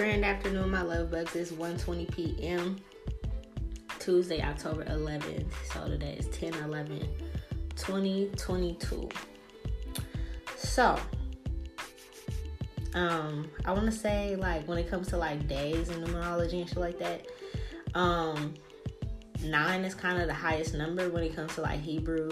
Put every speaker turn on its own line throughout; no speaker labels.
Grand afternoon, my love bugs. It's 1:20 p.m. Tuesday, October 11th. So today is 10 11 2022. So, um, I want to say like when it comes to like days and numerology and shit like that, um, nine is kind of the highest number when it comes to like Hebrew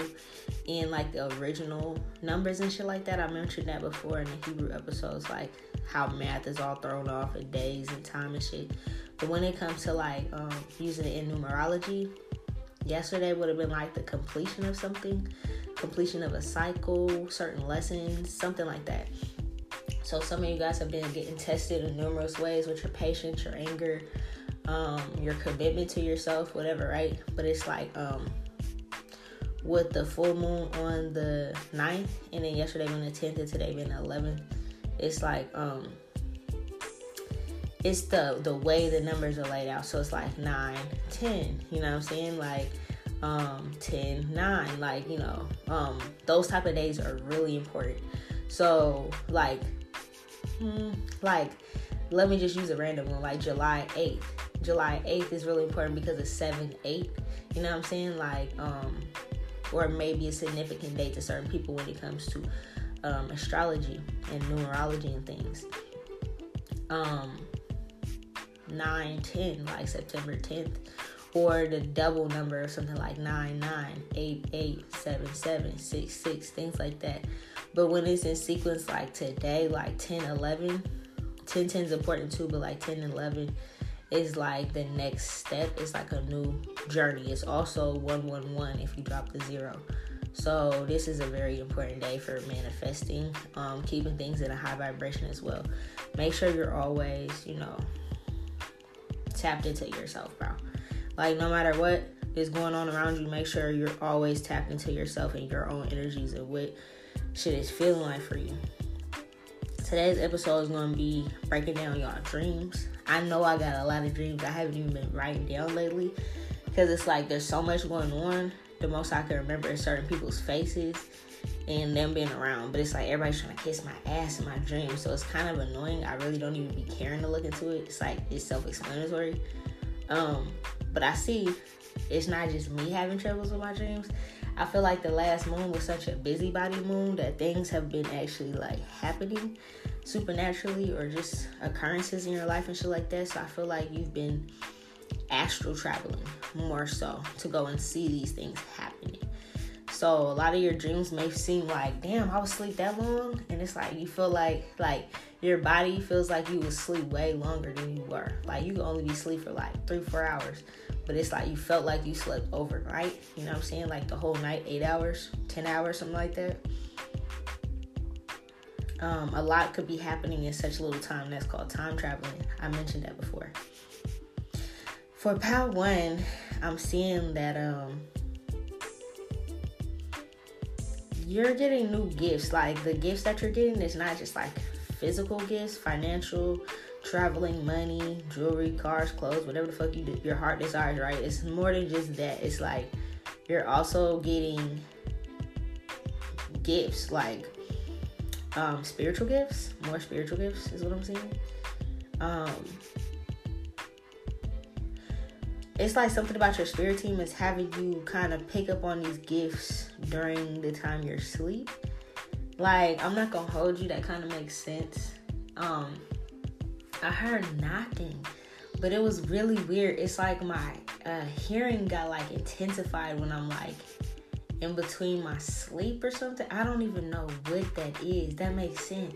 and like the original numbers and shit like that. I mentioned that before in the Hebrew episodes, like how math is all thrown off and days and time and shit. But when it comes to like um, using it in numerology, yesterday would have been like the completion of something, completion of a cycle, certain lessons, something like that. So some of you guys have been getting tested in numerous ways with your patience, your anger, um, your commitment to yourself, whatever, right? But it's like um, with the full moon on the 9th, and then yesterday being the 10th, and today being the 11th, it's like um, it's the the way the numbers are laid out. So it's like 9, 10, you know what I'm saying? Like um 10 9 like you know um those type of days are really important so like hmm, like let me just use a random one like july 8th July 8th is really important because it's 7 8. You know what I'm saying? Like, um, or maybe a significant date to certain people when it comes to um, astrology and numerology and things. Um, 9 10, like September 10th, or the double number or something like 9 9, 8 8, 7 7, 6 6, things like that. But when it's in sequence like today, like 10 11, 10 10 is important too, but like 10 11 is like the next step. It's like a new journey. It's also 111 if you drop the zero. So this is a very important day for manifesting, um, keeping things in a high vibration as well. Make sure you're always, you know, tapped into yourself, bro. Like no matter what is going on around you, make sure you're always tapped into yourself and your own energies and what shit is feeling like for you. Today's episode is to be breaking down y'all dreams. I know I got a lot of dreams I haven't even been writing down lately because it's like there's so much going on. The most I can remember is certain people's faces and them being around. But it's like everybody's trying to kiss my ass in my dreams, so it's kind of annoying. I really don't even be caring to look into it. It's like it's self-explanatory. Um, but I see it's not just me having troubles with my dreams. I feel like the last moon was such a busybody moon that things have been actually like happening supernaturally or just occurrences in your life and shit like that. So I feel like you've been astral traveling more so to go and see these things happening. So a lot of your dreams may seem like, damn, I was asleep that long, and it's like you feel like like your body feels like you was sleep way longer than you were. Like you could only be asleep for like three, four hours but it's like you felt like you slept overnight. You know what I'm saying? Like the whole night, eight hours, 10 hours, something like that. Um, a lot could be happening in such little time. That's called time traveling. I mentioned that before. For Power One, I'm seeing that um, you're getting new gifts. Like the gifts that you're getting is not just like physical gifts, financial, traveling, money, jewelry, cars, clothes, whatever the fuck you do, your heart desires, right? It's more than just that. It's like you're also getting gifts, like um, spiritual gifts, more spiritual gifts is what I'm saying. Um, it's like something about your spirit team is having you kind of pick up on these gifts during the time you're asleep. Like, I'm not gonna hold you, that kind of makes sense. Um, I heard knocking, but it was really weird. It's like my uh, hearing got like intensified when I'm like in between my sleep or something. I don't even know what that is. That makes sense.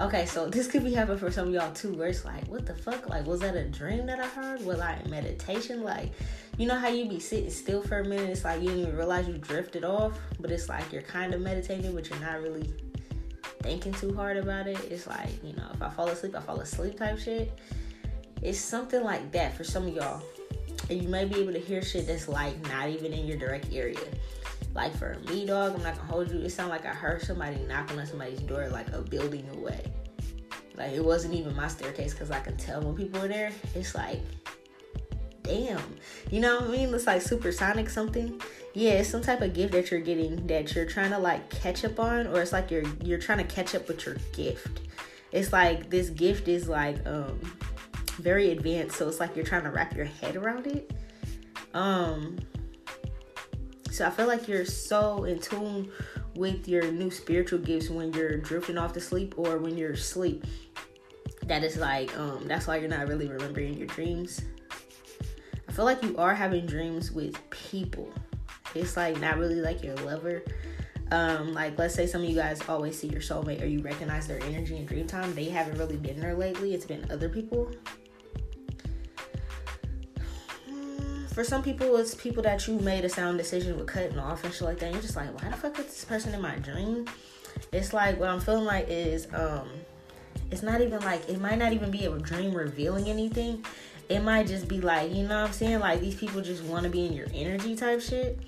Okay, so this could be happening for some of y'all too, where it's like, what the fuck? Like, was that a dream that I heard? Was like meditation? Like, you know how you be sitting still for a minute? It's like you didn't even realize you drifted off, but it's like you're kind of meditating, but you're not really thinking too hard about it. It's like, you know, if I fall asleep, I fall asleep type shit. It's something like that for some of y'all. And you may be able to hear shit that's like not even in your direct area. Like for me, dog, I'm not gonna hold you. It sounded like I heard somebody knocking on somebody's door like a building away. Like it wasn't even my staircase because I can tell when people are there. It's like, damn. You know what I mean? It's like supersonic something yeah, it's some type of gift that you're getting that you're trying to like catch up on, or it's like you're you're trying to catch up with your gift. It's like this gift is like um very advanced, so it's like you're trying to wrap your head around it. Um, so I feel like you're so in tune with your new spiritual gifts when you're drifting off to sleep or when you're asleep. That is like, um, that's why you're not really remembering your dreams. I feel like you are having dreams with people. It's like not really like your lover. Um, like let's say some of you guys always see your soulmate or you recognize their energy in dream time. They haven't really been there lately. It's been other people. For some people, it's people that you made a sound decision with cutting off and shit like that. And you're just like, why the fuck is this person in my dream? It's like what I'm feeling like is um, it's not even like it might not even be a dream revealing anything. It might just be like, you know what I'm saying? Like these people just want to be in your energy type shit.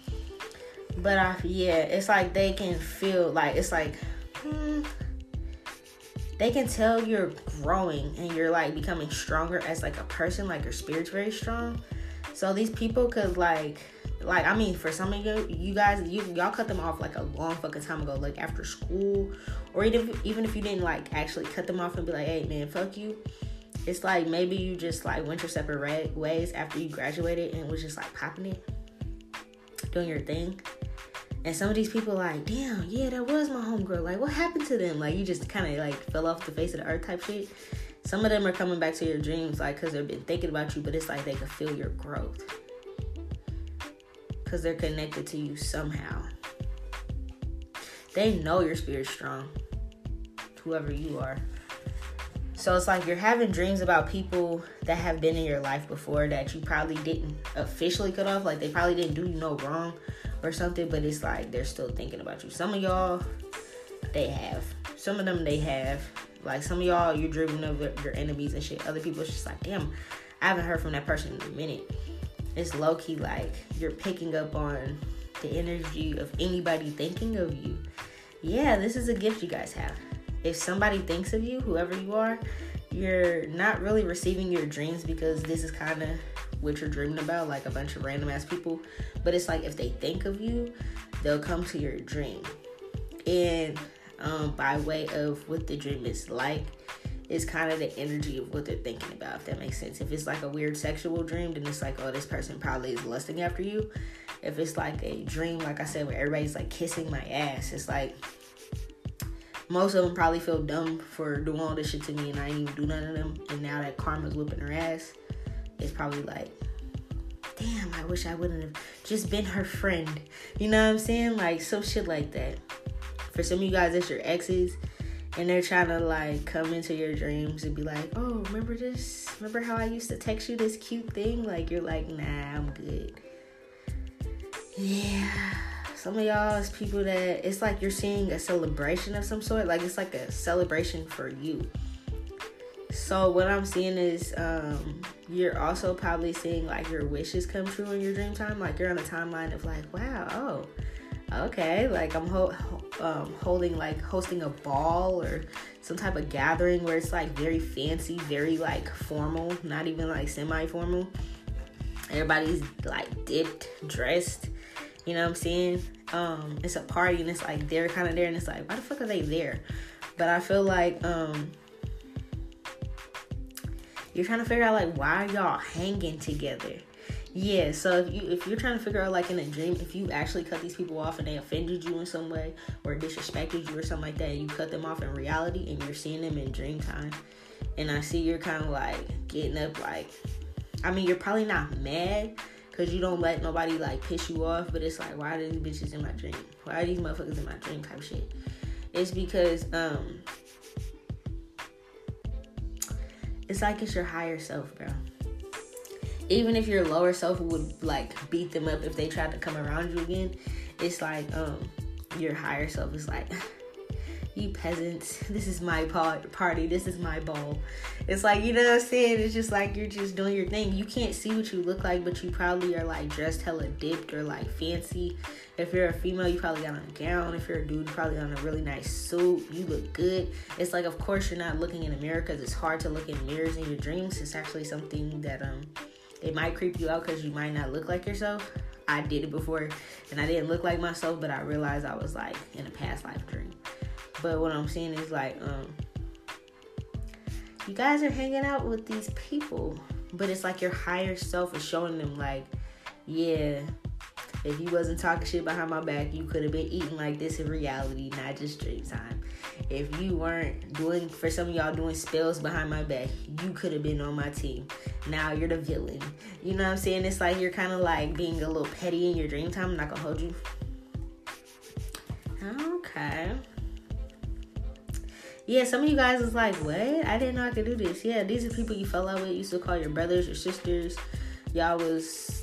But I, yeah, it's like they can feel like it's like, hmm, they can tell you're growing and you're like becoming stronger as like a person, like your spirit's very strong so these people could like like I mean for some of you you guys you y'all cut them off like a long fucking time ago, like after school, or even even if you didn't like actually cut them off and be like, hey man, fuck you. It's like maybe you just like went your separate ways after you graduated and was just like popping it, doing your thing. And some of these people like, damn, yeah, that was my homegirl. Like, what happened to them? Like, you just kind of like fell off the face of the earth type shit. Some of them are coming back to your dreams, like, because they've been thinking about you, but it's like they can feel your growth. Because they're connected to you somehow. They know your spirit's strong, whoever you are. So it's like you're having dreams about people that have been in your life before that you probably didn't officially cut off. Like they probably didn't do you no wrong or something, but it's like they're still thinking about you. Some of y'all, they have. Some of them, they have. Like some of y'all, you're dreaming of your enemies and shit. Other people, it's just like, damn, I haven't heard from that person in a minute. It's low key like you're picking up on the energy of anybody thinking of you. Yeah, this is a gift you guys have. If somebody thinks of you, whoever you are, you're not really receiving your dreams because this is kind of what you're dreaming about, like a bunch of random ass people. But it's like if they think of you, they'll come to your dream. And um, by way of what the dream is like is kind of the energy of what they're thinking about, if that makes sense. If it's like a weird sexual dream, then it's like, oh, this person probably is lusting after you. If it's like a dream, like I said, where everybody's like kissing my ass, it's like most of them probably feel dumb for doing all this shit to me and I didn't even do none of them. And now that karma's whipping her ass, it's probably like, damn, I wish I wouldn't have just been her friend. You know what I'm saying? Like, some shit like that for some of you guys, it's your exes, and they're trying to like come into your dreams and be like, "Oh, remember this? Remember how I used to text you this cute thing?" Like you're like, "Nah, I'm good." Yeah. Some of y'all is people that it's like you're seeing a celebration of some sort. Like it's like a celebration for you. So what I'm seeing is um, you're also probably seeing like your wishes come true in your dream time. Like you're on a timeline of like, wow, oh, okay, like I'm ho- um, holding like hosting a ball or some type of gathering where it's like very fancy, very like formal, not even like semi-formal. Everybody's like dipped, dressed. You know what I'm saying? Um, it's a party and it's like they're kind of there and it's like why the fuck are they there? But I feel like um, you're trying to figure out like why y'all hanging together yeah so if you if you're trying to figure out like in a dream if you actually cut these people off and they offended you in some way or disrespected you or something like that and you cut them off in reality and you're seeing them in dream time. And i see you're kind of like getting up like i mean you're probably not mad because you don't let nobody like piss you off but it's like why are these bitches in my dream? Why are these motherfuckers in my dream type shit? It's because um it's like it's your higher self bro even if your lower self would like beat them up if they tried to come around you again, it's like um your higher self is like you peasants, this is my party, this is my ball. It's like, you know what I'm saying? It's just like you're just doing your thing. You can't see what you look like, but you probably are like dressed hella dipped or like fancy. If you're a female, you probably got on a gown. If you're a dude, you probably on a really nice suit. You look good. It's like, of course, you're not looking in a mirror because it's hard to look in mirrors in your dreams. It's actually something that, um, it might creep you out because you might not look like yourself. I did it before and I didn't look like myself, but I realized I was like in a past life dream. But what I'm saying is like, um, you guys are hanging out with these people, but it's like your higher self is showing them, like, yeah, if you wasn't talking shit behind my back, you could have been eating like this in reality, not just dream time. If you weren't doing, for some of y'all doing spells behind my back, you could have been on my team. Now you're the villain. You know what I'm saying? It's like you're kind of like being a little petty in your dream time. I'm not gonna hold you. Okay. Yeah, some of you guys is like, what? I didn't know I could do this. Yeah, these are people you fell out with. You to call your brothers, your sisters. Y'all was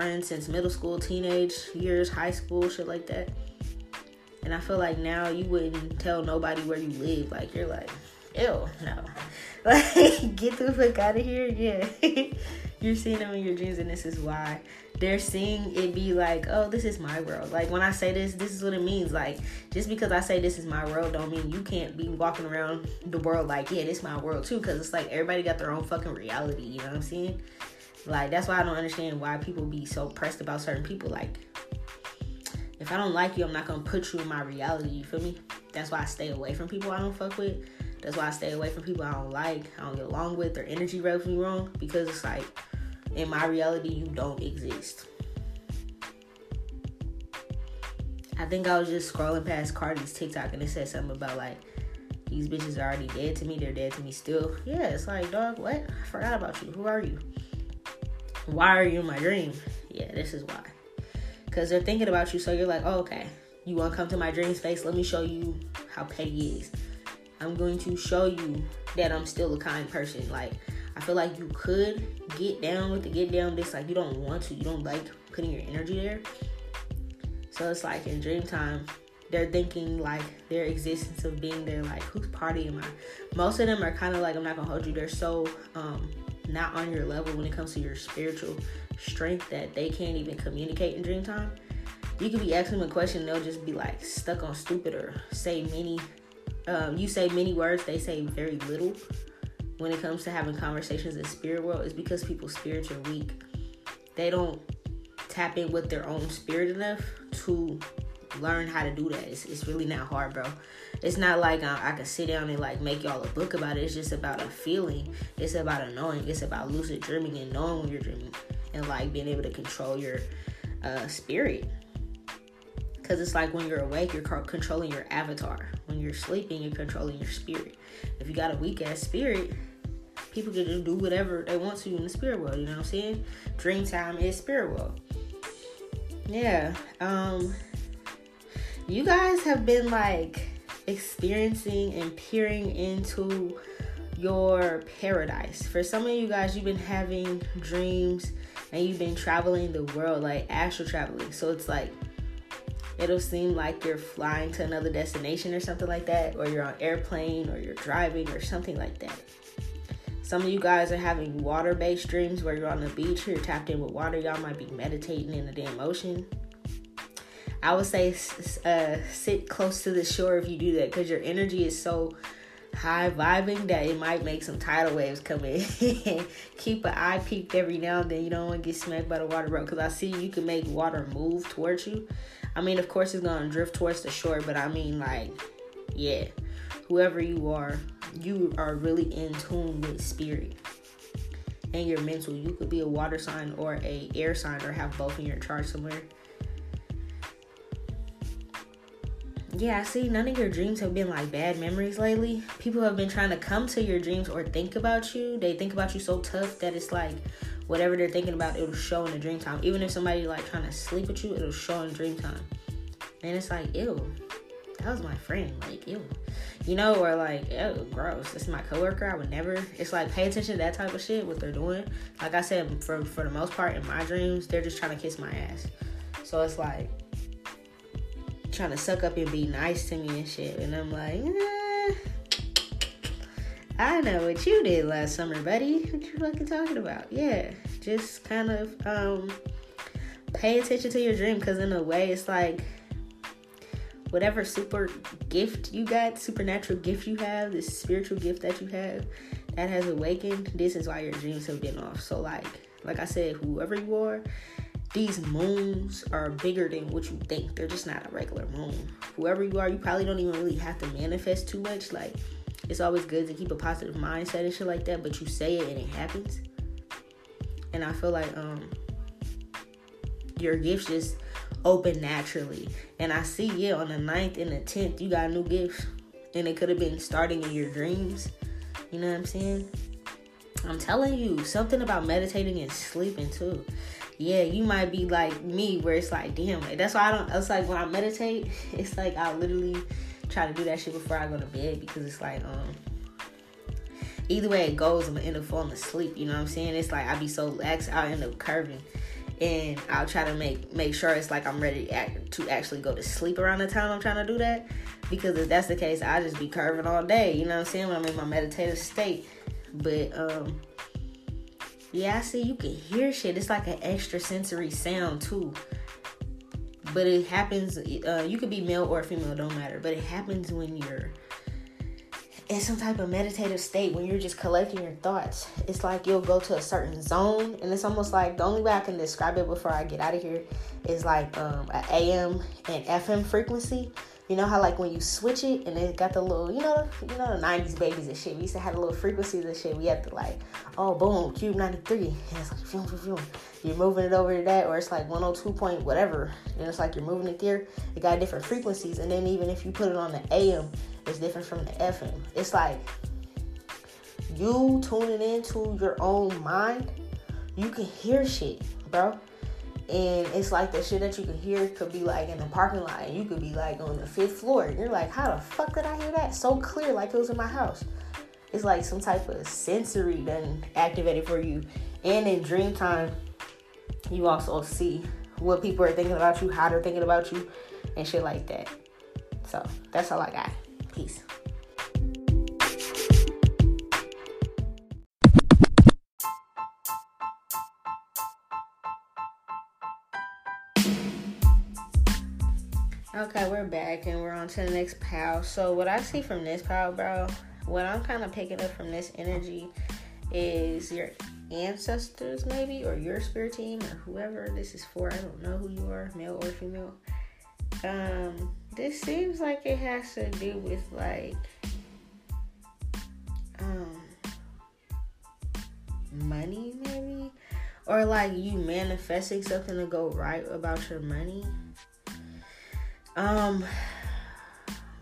friends since middle school, teenage years, high school, shit like that. And I feel like now you wouldn't tell nobody where you live. Like you're like, ew, no. Like get the fuck out of here. Yeah. you're seeing them in your dreams and this is why they're seeing it be like oh this is my world like when i say this this is what it means like just because i say this is my world don't mean you can't be walking around the world like yeah this is my world too because it's like everybody got their own fucking reality you know what i'm saying like that's why I don't understand why people be so pressed about certain people. Like if I don't like you, I'm not gonna put you in my reality. You feel me? That's why I stay away from people I don't fuck with. That's why I stay away from people I don't like, I don't get along with, their energy rubs me wrong because it's like in my reality you don't exist. I think I was just scrolling past Cardi's TikTok and it said something about like these bitches are already dead to me, they're dead to me still. Yeah, it's like, dog, what? I forgot about you. Who are you? Why are you in my dream? Yeah, this is why. Because they're thinking about you, so you're like, oh, okay, you want to come to my dream space? Let me show you how petty is. I'm going to show you that I'm still a kind person. Like, I feel like you could get down with the get down this, like, you don't want to, you don't like putting your energy there. So it's like in dream time, they're thinking like their existence of being there, like, whose party am I? Most of them are kind of like, I'm not gonna hold you, they're so um not on your level when it comes to your spiritual strength that they can't even communicate in dream time. You could be asking them a question, they'll just be like stuck on stupid or say many. Um, you say many words, they say very little. When it comes to having conversations in spirit world, is because people's spirits are weak. They don't tap in with their own spirit enough to learn how to do that. It's, it's really not hard, bro. It's not like I, I can sit down and like make y'all a book about it. It's just about a feeling. It's about a knowing. It's about lucid dreaming and knowing when you're dreaming and like being able to control your uh, spirit. Because it's like when you're awake, you're controlling your avatar. When you're sleeping, you're controlling your spirit. If you got a weak ass spirit, people can just do whatever they want to in the spirit world. You know what I'm saying? Dream time is spirit world. Yeah. Um you guys have been like experiencing and peering into your paradise. For some of you guys, you've been having dreams and you've been traveling the world, like astral traveling. So it's like it'll seem like you're flying to another destination or something like that, or you're on airplane or you're driving or something like that. Some of you guys are having water-based dreams where you're on the beach, you're tapped in with water. Y'all might be meditating in the damn ocean. I would say uh, sit close to the shore if you do that because your energy is so high vibing that it might make some tidal waves come in. Keep an eye peaked every now and then. You don't want to get smacked by the water, bro. Because I see you can make water move towards you. I mean, of course, it's gonna drift towards the shore, but I mean, like, yeah, whoever you are, you are really in tune with spirit and your mental. You could be a water sign or a air sign, or have both in your chart somewhere. Yeah, I see none of your dreams have been like bad memories lately. People have been trying to come to your dreams or think about you. They think about you so tough that it's like whatever they're thinking about, it'll show in the dream time. Even if somebody like trying to sleep with you, it'll show in dream time. And it's like, ew, that was my friend. Like, ew. You know, or like, ew, gross. This is my coworker. I would never. It's like, pay attention to that type of shit, what they're doing. Like I said, for for the most part, in my dreams, they're just trying to kiss my ass. So it's like, trying to suck up and be nice to me and shit. And I'm like, eh, I know what you did last summer, buddy. What you fucking talking about? Yeah, just kind of um pay attention to your dream because in a way it's like whatever super gift you got, supernatural gift you have, this spiritual gift that you have that has awakened, this is why your dreams have been off. So like like I said, whoever you are, these moons are bigger than what you think. They're just not a regular moon. Whoever you are, you probably don't even really have to manifest too much. Like it's always good to keep a positive mindset and shit like that, but you say it and it happens. And I feel like um your gifts just open naturally. And I see, yeah, on the 9th and the 10th, you got new gifts. And it could have been starting in your dreams. You know what I'm saying? I'm telling you, something about meditating and sleeping too. Yeah, you might be like me, where it's like, damn, that's why I don't. It's like when I meditate, it's like I literally try to do that shit before I go to bed because it's like, um, either way it goes, I'm gonna end up falling asleep. You know what I'm saying? It's like I be so lax, I'll end up curving, and I'll try to make make sure it's like I'm ready to actually go to sleep around the time I'm trying to do that. Because if that's the case, I just be curving all day. You know what I'm saying? When I'm in my meditative state, but um. Yeah, I see you can hear shit. It's like an extra sensory sound too. But it happens uh, you could be male or female don't matter. But it happens when you're in some type of meditative state when you're just collecting your thoughts. It's like you'll go to a certain zone and it's almost like the only way i can describe it before i get out of here is like um, an am and fm frequency you know how like when you switch it and it got the little, you know, you know the '90s babies and shit. We used to have the little frequencies and shit. We had to like, oh boom, KUBE '93, and it's like, boom, boom, boom. You're moving it over to that, or it's like 102 point whatever, and it's like you're moving it there. It got different frequencies, and then even if you put it on the AM, it's different from the FM. It's like you tuning into your own mind, you can hear shit, bro and it's like the shit that you can hear could be like in the parking lot and you could be like on the fifth floor and you're like how the fuck did i hear that? So clear like it was in my house. It's like some type of sensory done activated for you. And in dream time you also see what people are thinking about you how they're thinking about you and shit like that. So that's all i got. Peace Okay, we're back and we're on to the next pal. So what I see from this pal, bro, what I'm kind of picking up from this energy is your ancestors, maybe, or your spirit team, or whoever this is for. I don't know who you are, male or female. Um, this seems like it has to do with like um money, maybe, or like you manifesting something to go right about your money um,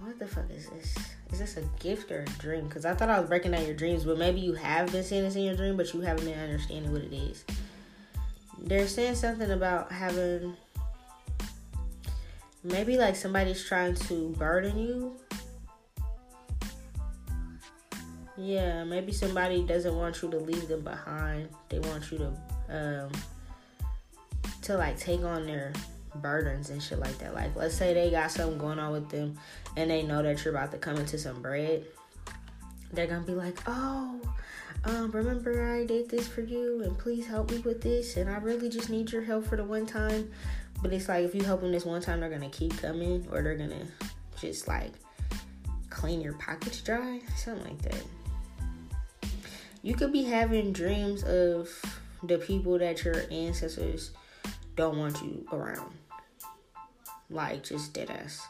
what the fuck is this? Is this a gift or a dream? Because I thought I was breaking down your dreams, but maybe you have been seeing this in your dream, but you haven't been understanding what it is. They're saying something about having maybe like somebody's trying to burden you. Yeah, maybe somebody doesn't want you to leave them behind. They want you to um to like take on their burdens and shit like that. Like, let's say they got something going on with them and they know that you're about to come into some bread. They're gonna be like, oh, um, remember I did this for you and please help me with this and I really just need your help for the one time. But it's like if you help them this one time, they're gonna keep coming or they're gonna just like clean your pockets dry, something like that. You could be having dreams of the people that your ancestors don't want you around. Like just dead ass.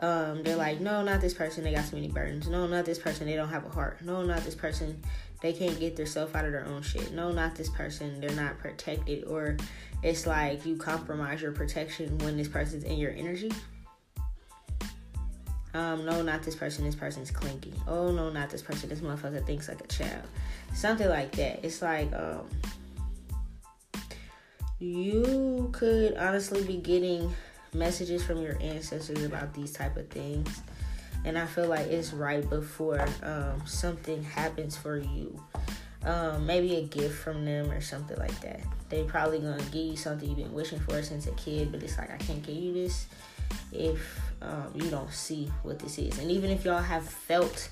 Um, they're like, no, not this person. They got so many burdens. No, not this person. They don't have a heart. No, not this person. They can't get themselves out of their own shit. No, not this person. They're not protected. Or it's like you compromise your protection when this person's in your energy. Um, no, not this person. This person's clinky. Oh no, not this person. This motherfucker thinks like a child. Something like that. It's like um you could honestly be getting messages from your ancestors about these type of things and i feel like it's right before um, something happens for you um, maybe a gift from them or something like that they probably gonna give you something you've been wishing for since a kid but it's like i can't give you this if um, you don't see what this is and even if y'all have felt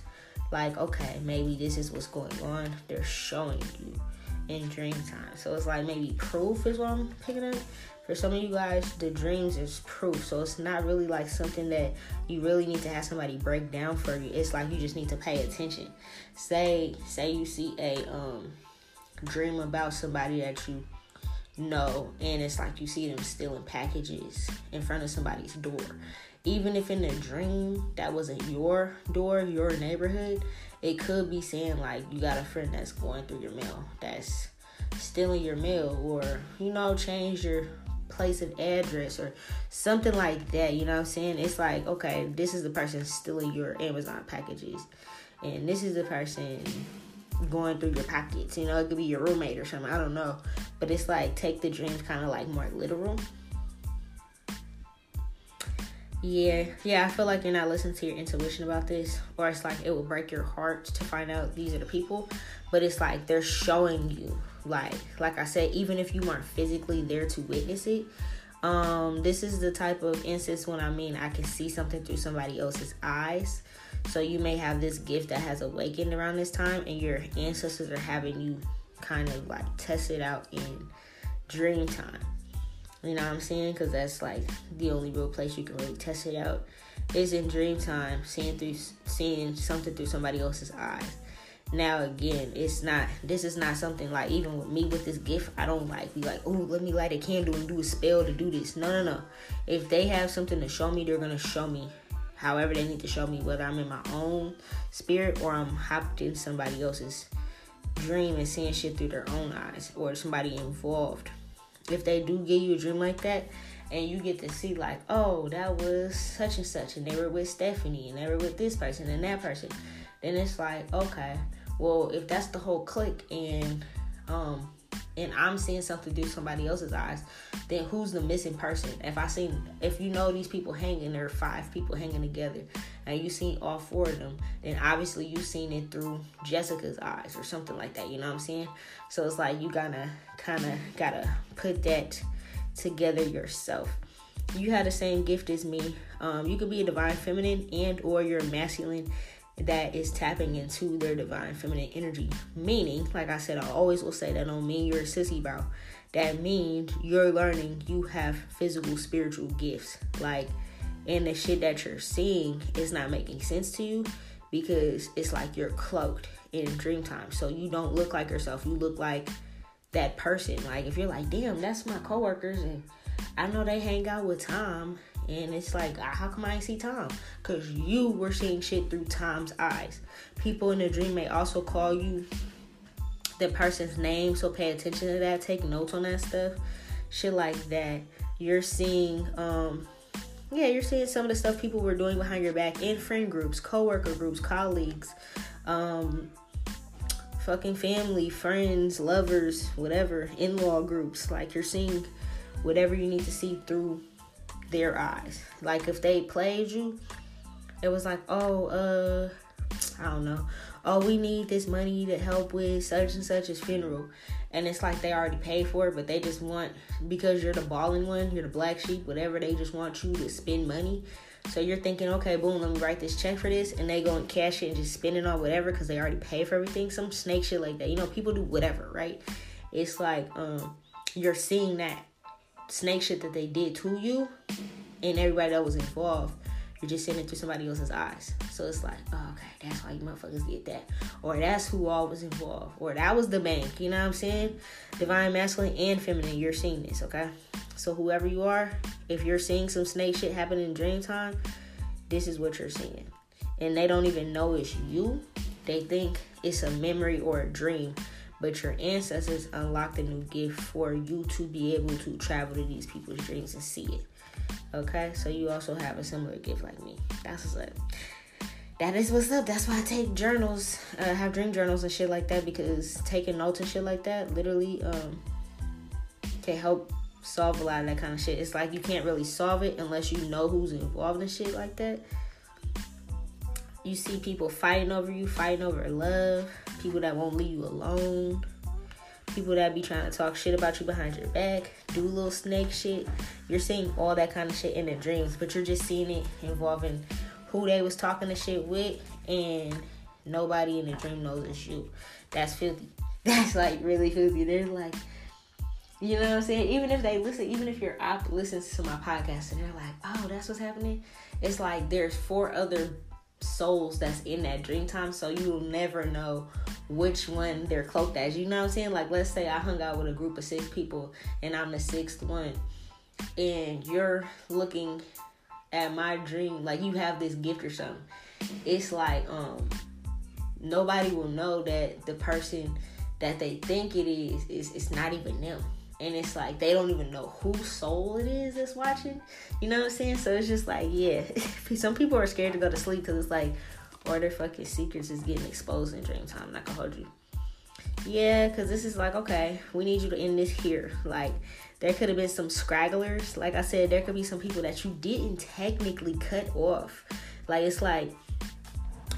like okay maybe this is what's going on they're showing you in dream time. So it's like maybe proof is what I'm picking up. For some of you guys, the dreams is proof. So it's not really like something that you really need to have somebody break down for you. It's like you just need to pay attention. Say say you see a um dream about somebody that you know and it's like you see them stealing packages in front of somebody's door even if in a dream that wasn't your door, your neighborhood, it could be saying like you got a friend that's going through your mail, that's stealing your mail, or you know, change your place of address or something like that. You know what I'm saying? It's like, okay, this is the person stealing your Amazon packages, and this is the person going through your pockets. You know, it could be your roommate or something. I don't know, but it's like take the dreams kind of like more literal. Yeah, yeah, I feel like you're not listening to your intuition about this, or it's like it will break your heart to find out these are the people, but it's like they're showing you like like i said even if you weren't physically there to witness it um this is the type of instance when i mean i can see something through somebody else's eyes. So you may have this gift that has awakened around this time and your ancestors are having you kind of like test it out in dream time. You know what i'm saying? Because that's like the only real place you can really test it out is in dream time seeing through seeing something through somebody else's eyes now again, it's not this is not something like even with me with this gift, I don't like be like, oh, let me light a candle and do a spell to do this. No, no, no. If they have something to show me, they're gonna show me however they need to show me, whether I'm in my own spirit or I'm hopped in somebody else's dream and seeing shit through their own eyes or somebody involved. If they do give you a dream like that, and you get to see like, oh, that was such and such, and they were with Stephanie, and they were with this person and that person, then it's like, okay, well, if that's the whole clique and um and I'm seeing something through somebody else's eyes, then who's the missing person? If I seen, if you know these people hanging, there are five people hanging together, and you seen all four of them, then obviously you seen it through Jessica's eyes or something like that. You know what I'm saying? So it's like you gotta kind of gotta put that together yourself. You have the same gift as me. Um, you could be a divine feminine and or you're masculine that is tapping into their divine feminine energy. Meaning, like I said, I always will say that don't mean you're a sissy bro. That means you're learning you have physical spiritual gifts. Like, and the shit that you're seeing is not making sense to you because it's like you're cloaked in dream time. So you don't look like yourself. You look like that person. Like if you're like, damn, that's my coworkers and I know they hang out with Tom and it's like, ah, how come I ain't see Tom? Because you were seeing shit through Tom's eyes. People in the dream may also call you the person's name, so pay attention to that. Take notes on that stuff. Shit like that. You're seeing, um, yeah, you're seeing some of the stuff people were doing behind your back in friend groups, coworker groups, colleagues, um, fucking family, friends, lovers, whatever, in law groups. Like you're seeing whatever you need to see through their eyes. Like if they played you, it was like, oh, uh, I don't know. Oh, we need this money to help with such and such's funeral. And it's like they already paid for it, but they just want because you're the balling one, you're the black sheep, whatever, they just want you to spend money. So you're thinking, okay, boom, let me write this check for this, and they go and cash it and just spend it on whatever because they already pay for everything. Some snake shit like that. You know, people do whatever, right? It's like um you're seeing that snake shit that they did to you and everybody that was involved, you're just seeing it through somebody else's eyes. So it's like, oh, okay, that's why you motherfuckers did that. Or that's who all was involved. Or that was the bank. You know what I'm saying? Divine masculine and feminine, you're seeing this, okay? So whoever you are, if you're seeing some snake shit happen in dream time, this is what you're seeing. And they don't even know it's you. They think it's a memory or a dream but your ancestors unlocked a new gift for you to be able to travel to these people's dreams and see it. Okay, so you also have a similar gift like me. That's what's up. That is what's up. That's why I take journals, uh, have dream journals and shit like that because taking notes and shit like that literally um, can help solve a lot of that kind of shit. It's like you can't really solve it unless you know who's involved in shit like that. You see people fighting over you, fighting over love, people that won't leave you alone, people that be trying to talk shit about you behind your back, do little snake shit. You're seeing all that kind of shit in the dreams, but you're just seeing it involving who they was talking the shit with, and nobody in the dream knows it's you. That's filthy. That's like really filthy. They're like, you know what I'm saying? Even if they listen, even if your op listens to my podcast and they're like, oh, that's what's happening. It's like there's four other souls that's in that dream time, so you'll never know which one they're cloaked as. You know what I'm saying? Like, let's say I hung out with a group of six people and I'm the sixth one, and you're looking at my dream, like you have this gift or something, it's like um nobody will know that the person that they think it is is it's not even them. And it's like they don't even know whose soul it is that's watching. You know what I'm saying? So it's just like, yeah. Some people are scared to go to sleep because it's like, or their fucking secrets is getting exposed in dream time. Not gonna hold you. Yeah, because this is like, okay, we need you to end this here. Like, there could have been some scragglers. Like I said, there could be some people that you didn't technically cut off. Like, it's like,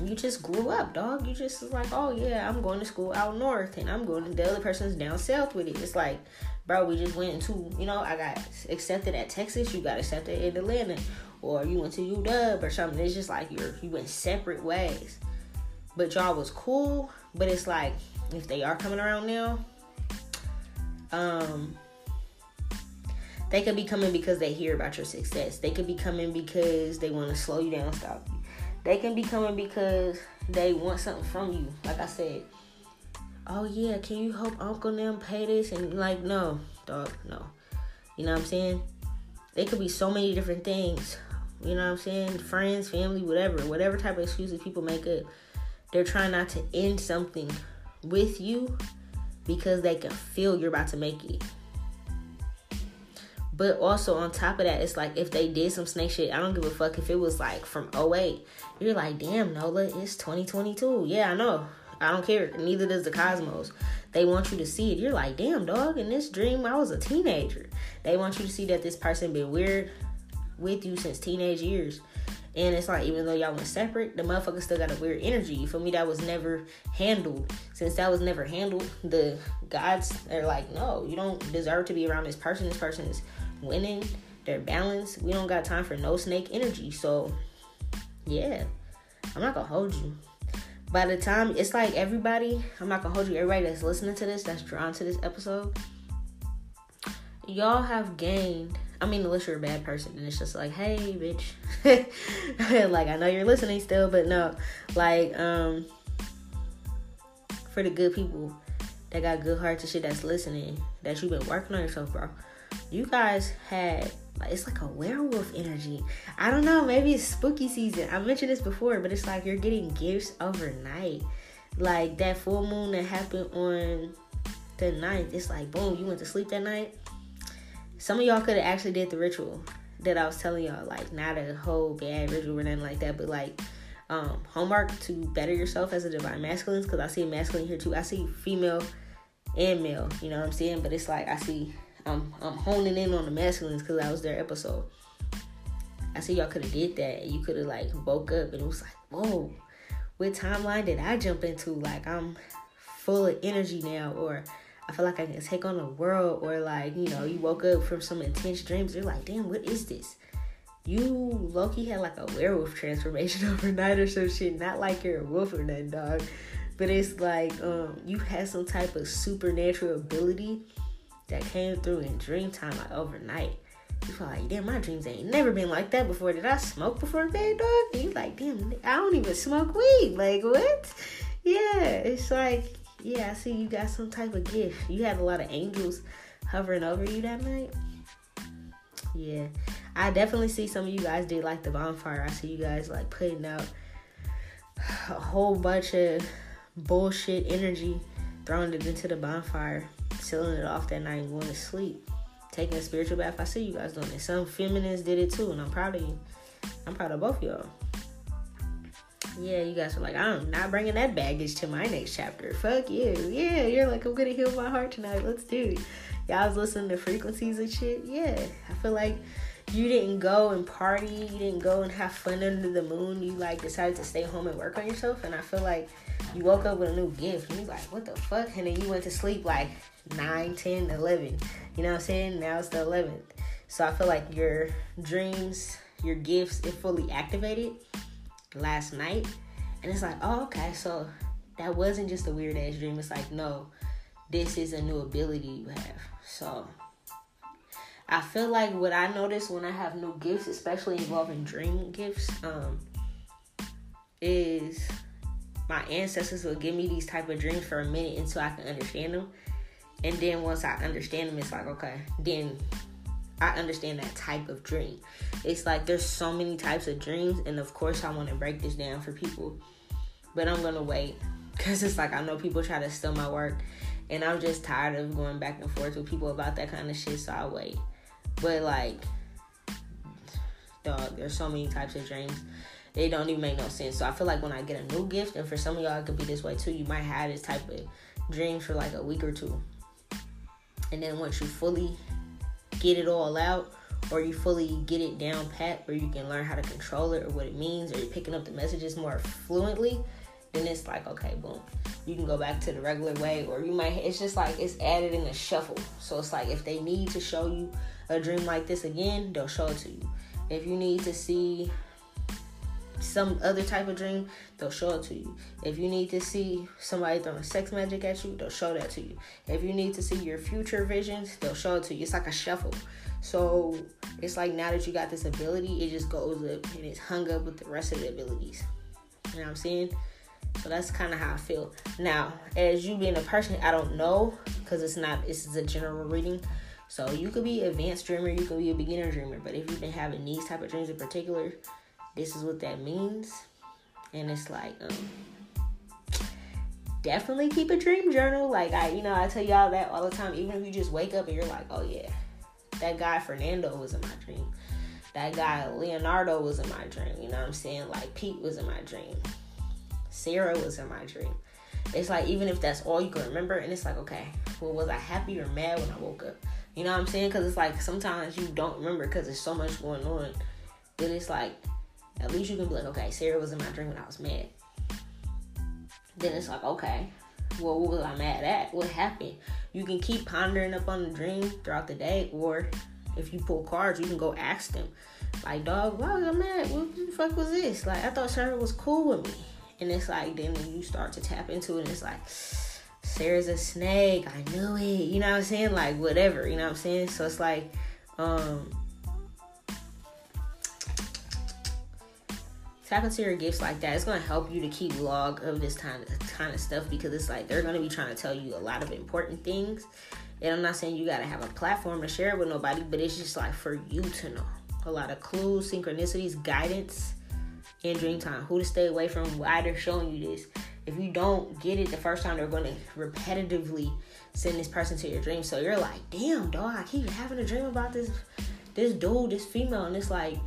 you just grew up, dog. You just like, oh yeah, I'm going to school out north, and I'm going. To, the other person's down south with it. It's like, bro, we just went into, you know, I got accepted at Texas, you got accepted in Atlanta, or you went to UW or something. It's just like you're you went separate ways, but y'all was cool. But it's like if they are coming around now, um, they could be coming because they hear about your success. They could be coming because they want to slow you down, stop you. They can be coming because they want something from you. Like I said, oh yeah, can you help Uncle them pay this? And like, no, dog, no. You know what I'm saying? They could be so many different things. You know what I'm saying? Friends, family, whatever, whatever type of excuses people make up. They're trying not to end something with you because they can feel you're about to make it. But also on top of that, it's like if they did some snake shit, I don't give a fuck if it was like from 08. You're like, damn, Nola, it's 2022. Yeah, I know. I don't care. Neither does the Cosmos. They want you to see it. You're like, damn, dog, in this dream, I was a teenager. They want you to see that this person been weird with you since teenage years. And it's like, even though y'all went separate, the motherfucker still got a weird energy. For me, that was never handled. Since that was never handled, the gods are like, no, you don't deserve to be around this person. This person is winning. They're balanced. We don't got time for no snake energy. So, yeah, I'm not gonna hold you. By the time it's like everybody, I'm not gonna hold you. Everybody that's listening to this, that's drawn to this episode, y'all have gained I mean, unless you're a bad person and it's just like, hey, bitch. like, I know you're listening still, but no. Like, um, for the good people that got good hearts and shit that's listening, that you've been working on yourself, bro. You guys had it's like a werewolf energy. I don't know, maybe it's spooky season. I mentioned this before, but it's like you're getting gifts overnight. Like that full moon that happened on the ninth, it's like boom, you went to sleep that night some of y'all could have actually did the ritual that I was telling y'all, like not a whole bad ritual or nothing like that, but like um, homework to better yourself as a divine masculine. Because I see masculine here too. I see female and male. You know what I'm saying? But it's like I see I'm I'm honing in on the masculines because that was their episode. I see y'all could have did that. You could have like woke up and it was like, whoa, what timeline did I jump into? Like I'm full of energy now, or I feel like I can take on the world, or like, you know, you woke up from some intense dreams, you're like, damn, what is this? You Loki had like a werewolf transformation overnight or some shit. Not like you're a wolf or nothing, dog. But it's like um you had some type of supernatural ability that came through in dream time like overnight. You feel like, damn, my dreams ain't never been like that before. Did I smoke before bed, dog? And you like, damn, I don't even smoke weed. Like, what? Yeah, it's like yeah, I see you got some type of gift. You had a lot of angels hovering over you that night. Yeah, I definitely see some of you guys did like the bonfire. I see you guys like putting out a whole bunch of bullshit energy, throwing it into the bonfire, sealing it off that night, going to sleep, taking a spiritual bath. I see you guys doing it. Some feminists did it too, and I'm proud of you. I'm proud of both y'all yeah, you guys are like, I'm not bringing that baggage to my next chapter. Fuck you. Yeah, you're like, I'm gonna heal my heart tonight. Let's do it. Y'all was listening to frequencies and shit. Yeah, I feel like you didn't go and party. You didn't go and have fun under the moon. You like decided to stay home and work on yourself. And I feel like you woke up with a new gift. And you're like, what the fuck? And then you went to sleep like 9, 10, 11. You know what I'm saying? Now it's the 11th. So I feel like your dreams, your gifts, it fully activated last night. And it's like, oh, okay, so that wasn't just a weird ass dream. It's like, no, this is a new ability you have. So I feel like what I notice when I have new gifts, especially involving dream gifts, um, is my ancestors will give me these type of dreams for a minute until I can understand them. And then once I understand them, it's like, okay, then I understand that type of dream. It's like there's so many types of dreams, and of course, I want to break this down for people, but I'm gonna wait because it's like I know people try to steal my work, and I'm just tired of going back and forth with people about that kind of shit, so I wait. But like, dog, there's so many types of dreams. They don't even make no sense. So I feel like when I get a new gift, and for some of y'all, it could be this way too. You might have this type of dreams for like a week or two, and then once you fully get it all out or you fully get it down pat where you can learn how to control it or what it means or you're picking up the messages more fluently then it's like okay boom. You can go back to the regular way or you might it's just like it's added in a shuffle. So it's like if they need to show you a dream like this again they'll show it to you. If you need to see some other type of dream, they'll show it to you. If you need to see somebody throwing sex magic at you, they'll show that to you. If you need to see your future visions, they'll show it to you. It's like a shuffle. So it's like now that you got this ability, it just goes up and it's hung up with the rest of the abilities. You know what I'm saying? So that's kind of how I feel. Now, as you being a person, I don't know because it's not. This is a general reading. So you could be advanced dreamer, you could be a beginner dreamer. But if you've been having these type of dreams in particular, this is what that means. And it's like, um, definitely keep a dream journal. Like I, you know, I tell y'all that all the time. Even if you just wake up and you're like, oh yeah, that guy Fernando was in my dream. That guy Leonardo was in my dream. You know what I'm saying? Like Pete was in my dream. Sarah was in my dream. It's like even if that's all you can remember, and it's like, okay, well, was I happy or mad when I woke up? You know what I'm saying? Because it's like sometimes you don't remember because there's so much going on. Then it's like at least you can be like, okay, Sarah was in my dream when I was mad. Then it's like, okay, well, what was I mad at? What happened? You can keep pondering up on the dream throughout the day, or if you pull cards, you can go ask them, like, dog, why was I mad? What the fuck was this? Like, I thought Sarah was cool with me. And it's like, then you start to tap into it, and it's like, Sarah's a snake. I knew it. You know what I'm saying? Like, whatever. You know what I'm saying? So it's like, um, tap into your gifts like that. It's gonna help you to keep log of this kind of kind of stuff because it's like they're gonna be trying to tell you a lot of important things. And I'm not saying you gotta have a platform to share it with nobody, but it's just like for you to know a lot of clues, synchronicities, guidance in dream time. Who to stay away from, why they're showing you this. If you don't get it the first time, they're gonna repetitively send this person to your dream. So you're like, damn dog, I keep having a dream about this this dude, this female, and it's like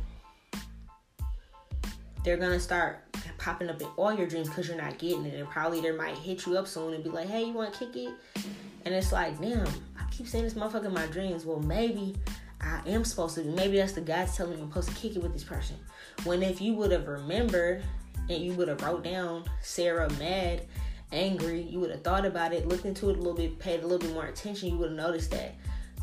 they're gonna start popping up in all your dreams because you're not getting it, and probably they might hit you up soon and be like, "Hey, you want to kick it?" And it's like, damn, I keep saying this motherfucker in my dreams. Well, maybe I am supposed to. Maybe that's the God's telling me I'm supposed to kick it with this person. When if you would have remembered and you would have wrote down Sarah mad, angry, you would have thought about it, looked into it a little bit, paid a little bit more attention, you would have noticed that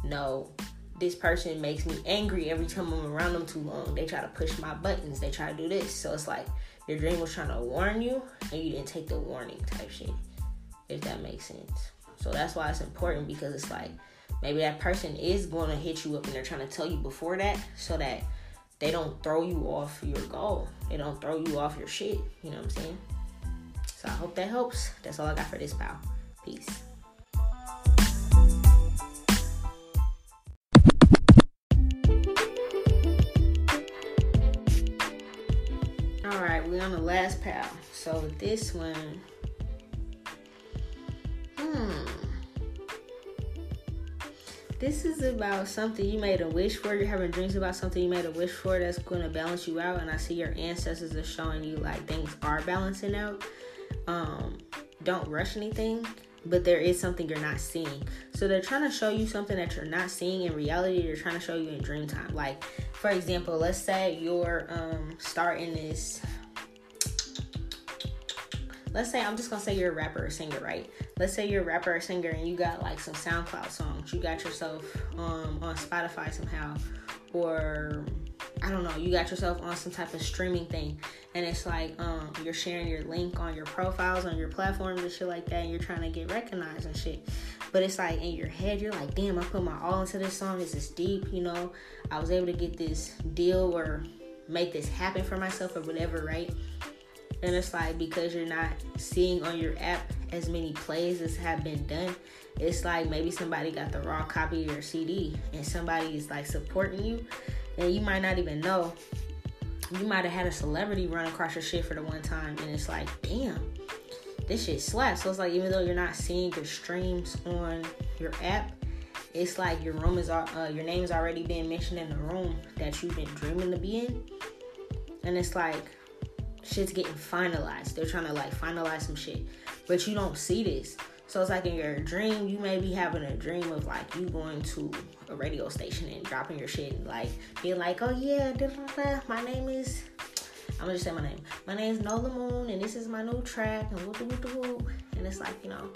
no, this person makes me angry every time I'm around them too long. They try to push my buttons. They try to do this. So it's like your dream was trying to warn you and you didn't take the warning type shit. If that makes sense. So that's why it's important because it's like maybe that person is going to hit you up and they're trying to tell you before that so that they don't throw you off your goal. They don't throw you off your shit. You know what I'm saying? So I hope that helps. That's all I got for this pal. Peace. We on the last pal. So this one, hmm. This is about something you made a wish for. You're having dreams about something you made a wish for that's going to balance you out. And I see your ancestors are showing you like things are balancing out. Um, don't rush anything but there is something you're not seeing. So they're trying to show you something that you're not seeing in reality. They're trying to show you in dream time. Like, for example, let's say you're um, starting this let's say I'm just gonna say you're a rapper or singer, right? Let's say you're a rapper or singer and you got like some SoundCloud songs. You got yourself um, on Spotify somehow, or I don't know, you got yourself on some type of streaming thing, and it's like um, you're sharing your link on your profiles on your platforms and shit like that, and you're trying to get recognized and shit. But it's like in your head, you're like, damn, I put my all into this song. This is deep, you know. I was able to get this deal or make this happen for myself or whatever, right? And it's like because you're not seeing on your app as many plays as have been done. It's like maybe somebody got the raw copy of your CD and somebody is like supporting you, and you might not even know. You might have had a celebrity run across your shit for the one time, and it's like, damn, this shit slaps. So it's like even though you're not seeing your streams on your app, it's like your room is uh, your name's already been mentioned in the room that you've been dreaming to be in, and it's like shit's getting finalized. They're trying to like finalize some shit, but you don't see this. So it's like in your dream, you may be having a dream of like you going to a radio station and dropping your shit and like being like, oh yeah, my name is. I'm gonna just say my name. My name is Nola Moon, and this is my new track, and whoop whoop whoop. And it's like, you know,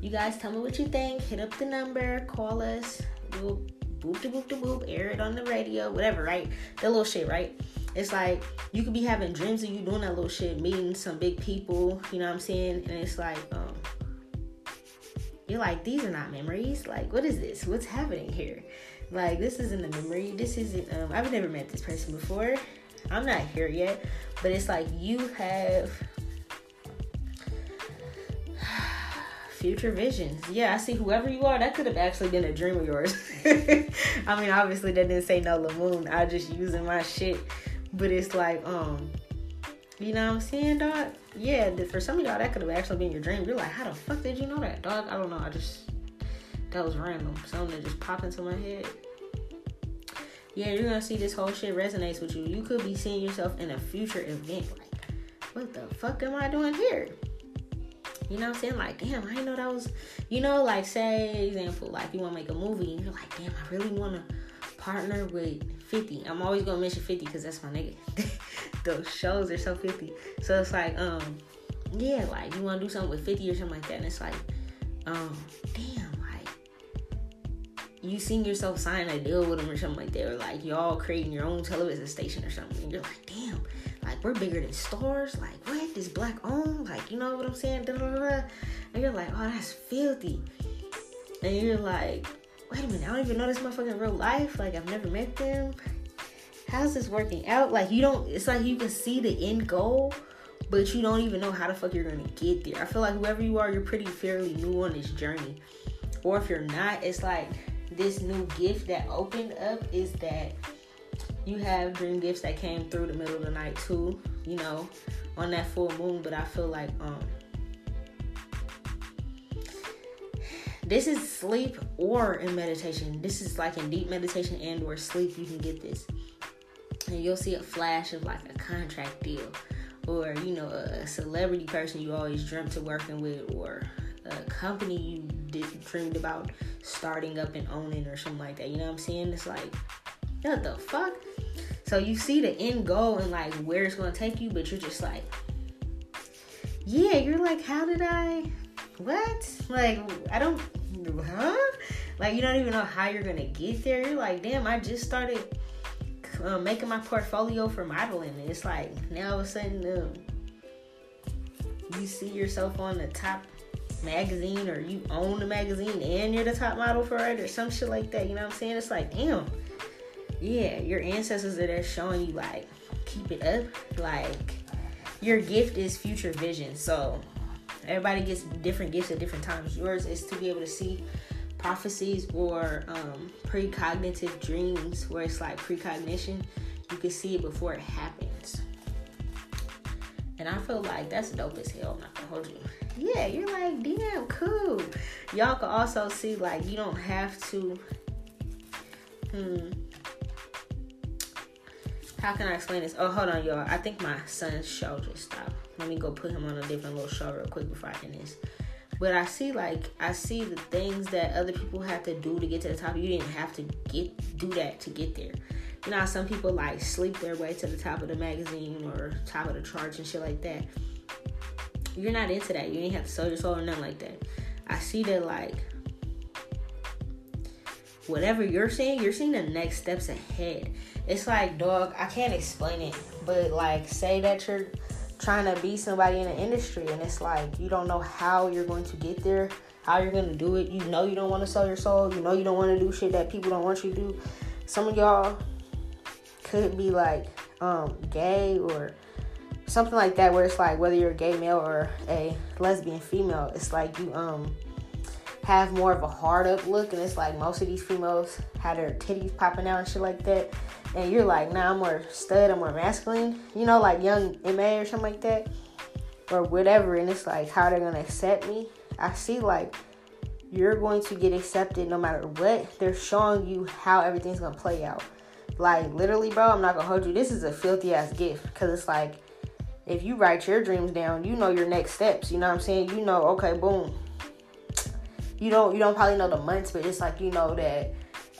you guys tell me what you think. Hit up the number, call us. We'll boop boop boop, air it on the radio, whatever, right? The little shit, right? It's like you could be having dreams of you doing that little shit, meeting some big people, you know what I'm saying? And it's like, um, you're like, these are not memories. Like, what is this? What's happening here? Like, this isn't a memory. This isn't, um, I've never met this person before. I'm not here yet. But it's like you have future visions. Yeah, I see whoever you are, that could have actually been a dream of yours. I mean, obviously that didn't say Nola Moon. I just using my shit but it's like, um, you know what I'm saying, dog? Yeah, for some of y'all, that could have actually been your dream. You're like, how the fuck did you know that, dog? I don't know. I just, that was random. Something that just popped into my head. Yeah, you're gonna see this whole shit resonates with you. You could be seeing yourself in a future event. Like, what the fuck am I doing here? You know what I'm saying? Like, damn, I didn't know that was, you know, like, say, example, like, you wanna make a movie and you're like, damn, I really wanna partner with 50. I'm always gonna mention 50 because that's my nigga. Those shows are so 50. So it's like, um, yeah, like you wanna do something with 50 or something like that, and it's like, um, damn, like you seen yourself sign a deal with them or something like that, or like y'all creating your own television station or something, and you're like, damn, like we're bigger than stars, like what? This black owned, like you know what I'm saying? And you're like, oh, that's filthy. And you're like, wait a minute, I don't even know this motherfucker in real life. Like, I've never met them. How's this working out? Like, you don't, it's like you can see the end goal, but you don't even know how the fuck you're gonna get there. I feel like whoever you are, you're pretty fairly new on this journey. Or if you're not, it's like this new gift that opened up is that you have dream gifts that came through the middle of the night too, you know, on that full moon. But I feel like, um, This is sleep or in meditation. This is like in deep meditation and or sleep. You can get this, and you'll see a flash of like a contract deal, or you know a celebrity person you always dreamt of working with, or a company you did, dreamed about starting up and owning, or something like that. You know what I'm saying? It's like, what the fuck? So you see the end goal and like where it's gonna take you, but you're just like, yeah, you're like, how did I? What? Like, I don't huh? Like you don't even know how you're gonna get there. You're like, damn, I just started uh, making my portfolio for modeling. It's like now all of a sudden, um, you see yourself on the top magazine, or you own the magazine and you're the top model for it, or some shit like that. You know what I'm saying? It's like, damn, yeah, your ancestors are there showing you like, keep it up. Like your gift is future vision. So Everybody gets different gifts at different times. Yours is to be able to see prophecies or um, precognitive dreams, where it's like precognition. You can see it before it happens. And I feel like that's dope as hell. I'm hold you. Yeah, you're like, damn, cool. Y'all can also see like you don't have to. Hmm. How can I explain this? Oh, hold on, y'all. I think my son's show just stopped. Let me go put him on a different little show real quick before I end this. But I see like I see the things that other people have to do to get to the top. You didn't have to get do that to get there. You know some people like sleep their way to the top of the magazine or top of the charts and shit like that. You're not into that. You didn't have to sell your soul or nothing like that. I see that like whatever you're seeing, you're seeing the next steps ahead. It's like, dog, I can't explain it, but like, say that you're trying to be somebody in the industry and it's like you don't know how you're going to get there how you're going to do it. You know you don't want to sell your soul. You know you don't want to do shit that people don't want you to do. Some of y'all could be like um gay or something like that where it's like whether you're a gay male or a lesbian female, it's like you um have more of a hard up look, and it's like most of these females had their titties popping out and shit like that, and you're like, nah, I'm more stud, I'm more masculine, you know, like Young M.A or something like that, or whatever, and it's like how they're gonna accept me. I see like you're going to get accepted no matter what. They're showing you how everything's gonna play out. Like literally, bro, I'm not gonna hold you. This is a filthy ass gift because it's like if you write your dreams down, you know your next steps. You know what I'm saying? You know, okay, boom, you don't you don't probably know the months, but it's like you know that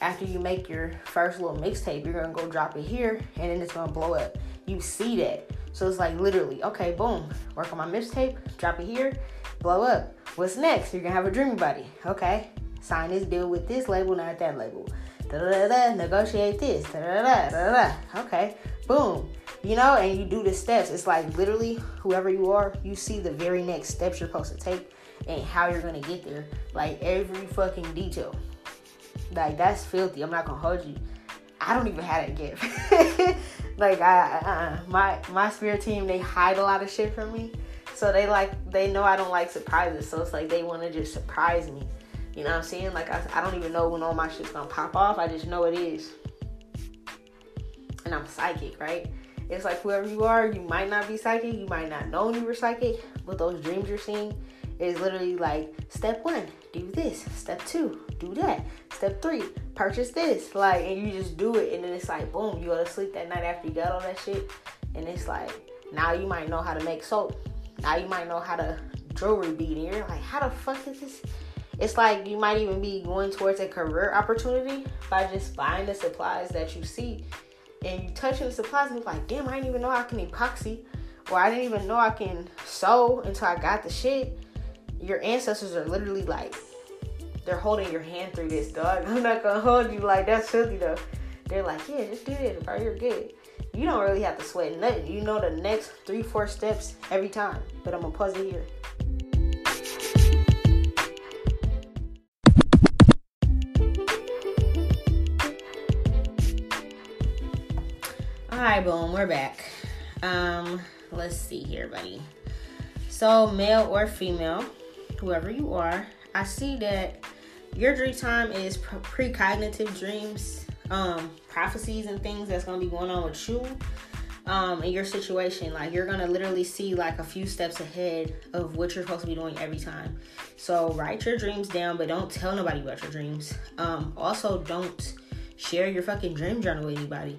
after you make your first little mixtape, you're gonna go drop it here, and then it's gonna blow up. You see that, so it's like literally, okay, boom, work on my mixtape, drop it here, blow up. What's next? You're gonna have a dream buddy. Okay, sign this deal with this label, not that label. Da da da. Negotiate this. Da da da da da. Okay, boom. You know, and you do the steps. It's like literally, whoever you are, you see the very next steps you're supposed to take and how you're gonna get there. Like every fucking detail. Like that's filthy. I'm not gonna hold you. I don't even have that gift. like I, uh, my my spirit team, they hide a lot of shit from me. So they like they know I don't like surprises. So it's like they want to just surprise me. You know what I'm saying? Like I, I don't even know when all my shit's gonna pop off. I just know it is. And I'm psychic, right? It's like whoever you are, you might not be psychic, you might not know you were psychic, but those dreams you're seeing, is literally like step one, do this. Step two, do that. Step three, purchase this. Like, and you just do it, and then it's like, boom, you go to sleep that night after you got all that shit, and it's like, now you might know how to make soap. Now you might know how to jewelry bead, and you're like, how the fuck is this? It's like you might even be going towards a career opportunity by just buying the supplies that you see, and you touching the supplies, and you're like, damn, I didn't even know I can epoxy, or I didn't even know I can sew until I got the shit your ancestors are literally like they're holding your hand through this, dog. I'm not gonna hold you like that's filthy though. They're like, yeah, just do it, bro. You're good. You don't really have to sweat nothing. You know the next three, four steps every time. But I'm gonna pause it here. All right, boom, we're back. Um, let's see here, buddy. So, male or female, whoever you are, I see that your dream time is precognitive dreams, um, prophecies, and things that's gonna be going on with you um, in your situation. Like you're gonna literally see like a few steps ahead of what you're supposed to be doing every time. So write your dreams down, but don't tell nobody about your dreams. Um, also, don't share your fucking dream journal with anybody.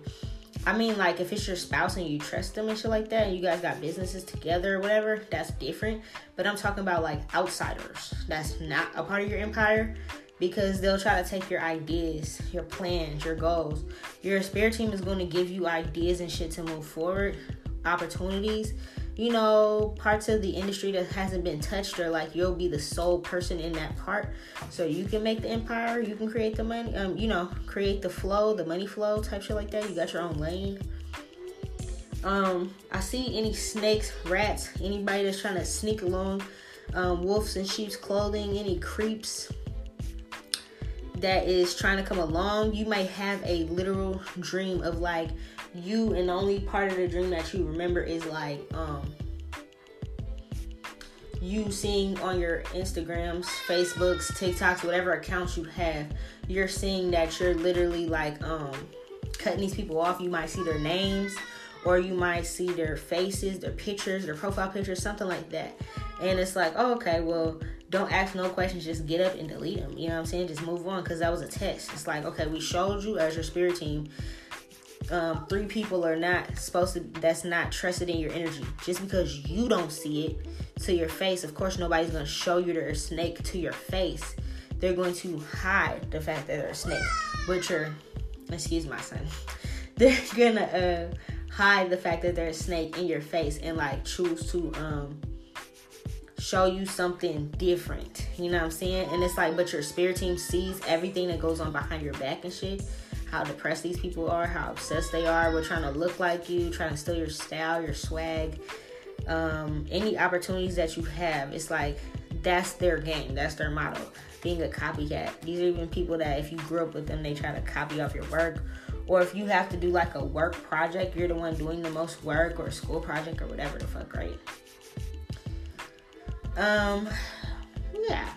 I mean, like if it's your spouse and you trust them and shit like that, and you guys got businesses together or whatever, that's different. But I'm talking about like outsiders. That's not a part of your empire because they'll try to take your ideas, your plans, your goals. Your spirit team is going to give you ideas and shit to move forward, opportunities you know, parts of the industry that hasn't been touched, or like you'll be the sole person in that part. So you can make the empire, you can create the money, um, you know, create the flow, the money flow type shit like that. You got your own lane. Um, I see any snakes, rats, anybody that's trying to sneak along, um, wolves in sheep's clothing, any creeps that is trying to come along. You might have a literal dream of like you and the only part of the dream that you remember is like um you seeing on your Instagrams, Facebooks, TikToks, whatever accounts you have, you're seeing that you're literally like um cutting these people off. You might see their names or you might see their faces, their pictures, their profile pictures, something like that. And it's like, oh, okay, well, don't ask no questions, just get up and delete them. You know what I'm saying? Just move on because that was a test. It's like, okay, we showed you as your spirit team um, three people are not supposed to that's not trusted in your energy. Just because you don't see it to your face of course nobody's going to show you they're snake to your face. They're going to hide the fact that they're a snake. But you're excuse my son. They're gonna uh, hide the fact that they're a snake in your face and like choose to um show you something different. You know what i'm saying? And it's like but your spirit team sees everything that goes on behind your back and shit how depressed these people are, how obsessed they are with trying to look like you, trying to steal your style, your swag, um, any opportunities that you have. It's like that's their game, that's their motto. Being a copycat. These are even people that if you grew up with them, they try to copy off your work or if you have to do like a work project, you're the one doing the most work or school project or whatever the fuck, right? Um, yeah.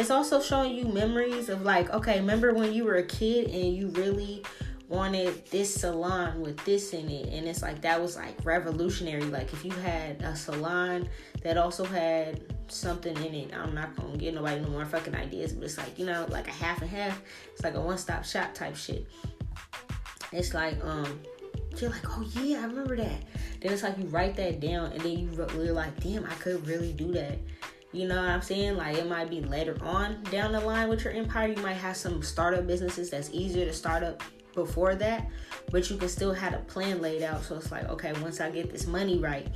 It's also showing you memories of like, okay, remember when you were a kid and you really wanted this salon with this in it? And it's like that was like revolutionary. Like if you had a salon that also had something in it i'm not gonna get nobody no more fucking ideas but it's like you know like a half and half. It's like a one-stop shop type shit. It's like um you're like oh yeah i remember that. Then it's like you write that down and then you're like damn i could really do that you know what I'm saying? Like it might be later on down the line with your empire. You might have some startup businesses that's easier to start up before that, but you can still have a plan laid out. So it's like, okay, once I get this money right,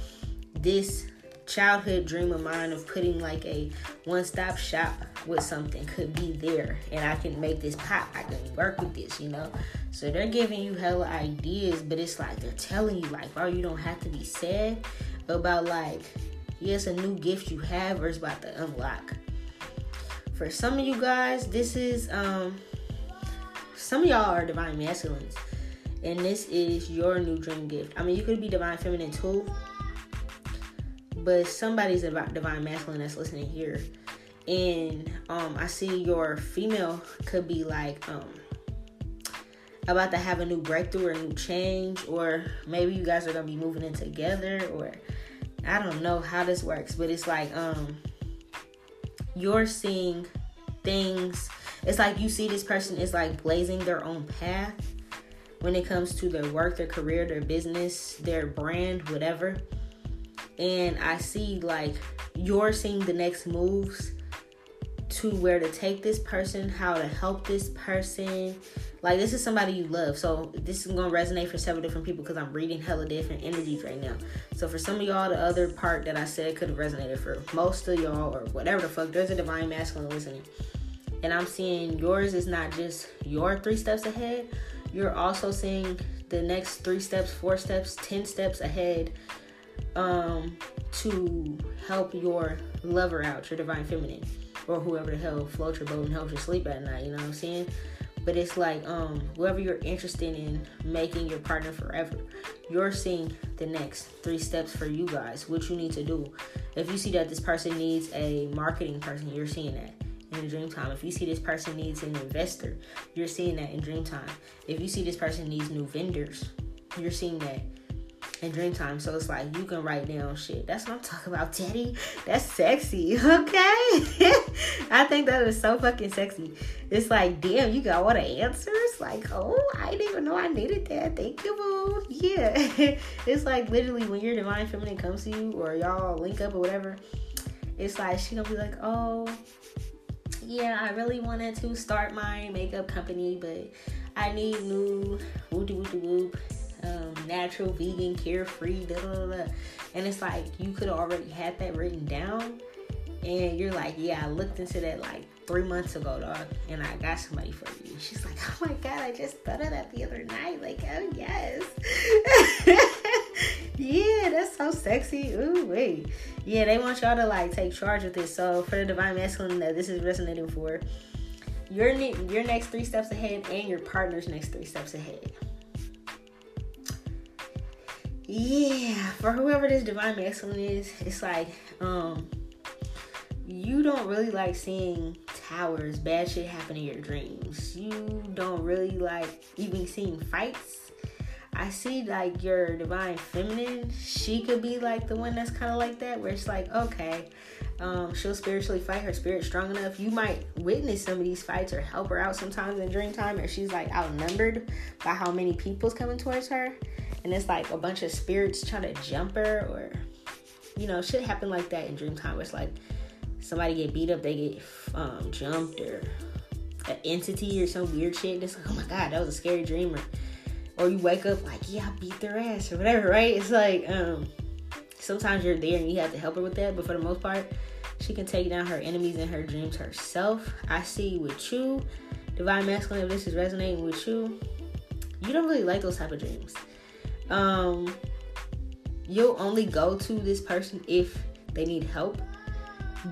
this childhood dream of mine of putting like a one-stop shop with something could be there and I can make this pop. I can work with this, you know. So they're giving you hella ideas, but it's like they're telling you like, bro, you don't have to be sad about like, yes, a new gift you have or it's about to unlock. For some of you guys, this is um some of y'all are divine masculines, and this is your new dream gift. I mean, you could be divine feminine too, but somebody's divine masculine that's listening here. And um, I see your female could be like um, about to have a new breakthrough or a new change, or maybe you guys are gonna be moving in together, or I don't know how this works, but it's like um, you're seeing things it's like you see this person is like blazing their own path when it comes to their work, their career, their business, their brand, whatever. And I see like you're seeing the next moves to where to take this person, how to help this person. Like this is somebody you love. So this is gonna resonate for several different people because I'm reading hella different energies right now. So for some of y'all, the other part that I said could have resonated for most of y'all or whatever the fuck. There's a divine masculine listening and I'm seeing yours is not just your three steps ahead, you're also seeing the next three steps, four steps, 10 steps ahead um, to help your lover out, your divine feminine, or whoever the hell floats your boat and helps you sleep at night. You know what I'm saying? But it's like um, whoever you're interested in making your partner forever, you're seeing the next three steps for you guys, what you need to do. If you see that this person needs a marketing person, you're seeing that in dream time. If you see this person needs an investor, you're seeing that in dream time. If you see this person needs new vendors, you're seeing that in dream time. So it's like you can write down shit. That's what I'm talking about, Teddy. That's sexy, okay? I think that is so fucking sexy. It's like, damn, you got all the answers. Like, oh, I didn't even know I needed that. Thank you, boo. Yeah. it's like literally when your divine feminine comes to you or y'all link up or whatever, it's like she gonna be like, oh, yeah, I really wanted to start my makeup company, but I need new woo woo woo um, natural, vegan, carefree, da, da, da, and it's like you could already had that written down, and you're like, yeah, I looked into that like three months ago, dog, and I got somebody for you. She's like, oh my god, I just thought of that the other night. Like, oh yes, yeah, that's so sexy. Ooh, wait, yeah, they want y'all to like take charge of this. So for the divine masculine that this is resonating for, your your next three steps ahead and your partner's next three steps ahead. Yeah, for whoever this divine masculine is, it's like um you don't really like seeing towers, bad shit happen in your dreams. You don't really like even seeing fights. I see like your divine feminine, she could be like the one that's kind of like that, where it's like, okay, um, she'll spiritually fight her spirit strong enough. You might witness some of these fights or help her out sometimes in dream time, or she's like outnumbered by how many people's coming towards her, and it's like a bunch of spirits trying to jump her, or you know, shit happen like that in dream time. It's like somebody get beat up, they get um, jumped or an entity or some weird shit. It's like, oh my god, that was a scary dream. Or, or you wake up like, yeah, I beat their ass or whatever, right? It's like, um, sometimes you're there and you have to help her with that, but for the most part, she can take down her enemies in her dreams herself. I see with you, divine masculine, if this is resonating with you, you don't really like those type of dreams. Um, you'll only go to this person if they need help.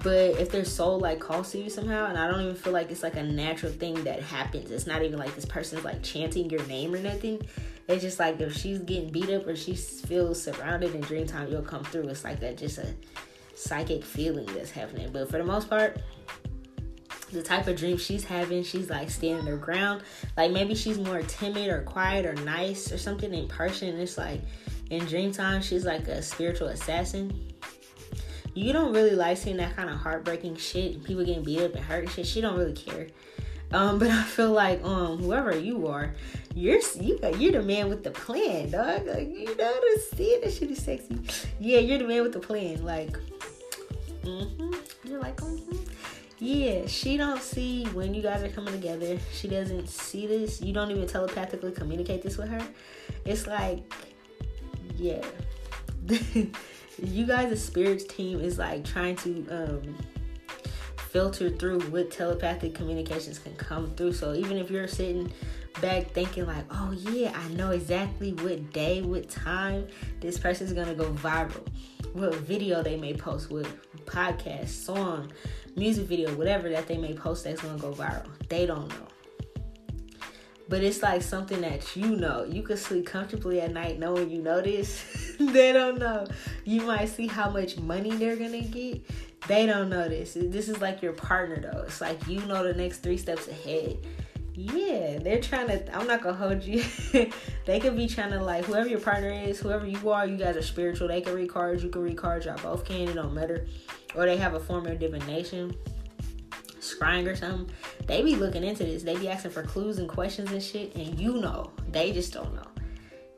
But if their soul like calls to you somehow and i don't even feel like it's like a natural thing that happens. It's not even like this person's like chanting your name or nothing. It's just like if she's getting beat up or she feels surrounded in dream time you'll come through. It's like a just a psychic feeling that's happening. But for the most part the type of dream she's having, she's like standing her ground. Like maybe she's more timid or quiet or nice or something in person. It's like in dream time, she's like a spiritual assassin. You don't really like seeing that kind of heartbreaking shit, people getting beat up and hurt and shit. She don't really care. Um, but I feel like um whoever you are, you're you you're the man with the plan, dog. Like you know the see that shit is sexy. Yeah, you're the man with the plan. Like, mm-hmm. You're like, mm-hmm yeah, she don't see when you guys are coming together. She doesn't see this. You don't even telepathically communicate this with her. It's like, yeah. you guys' a spirits team is like trying to um filter through what telepathic communications can come through. So even if you're sitting back thinking like, oh yeah, I know exactly what day, what time this person's gonna go viral, what video they may post, what podcast, song, music video, whatever that they may post that's gonna go viral. They don't know. But it's like something that you know. You can sleep comfortably at night knowing you know this. they don't know. You might see how much money they're gonna get. They don't know this. This is like your partner though. It's like you know the next three steps ahead. Yeah, they're trying to. I'm not gonna hold you. they could be trying to like whoever your partner is, whoever you are. You guys are spiritual. They can read cards. You can read cards. Y'all both can. It don't matter or they have a form of divination, scrying or something, they be looking into this. They be asking for clues and questions and shit, and you know, they just don't know.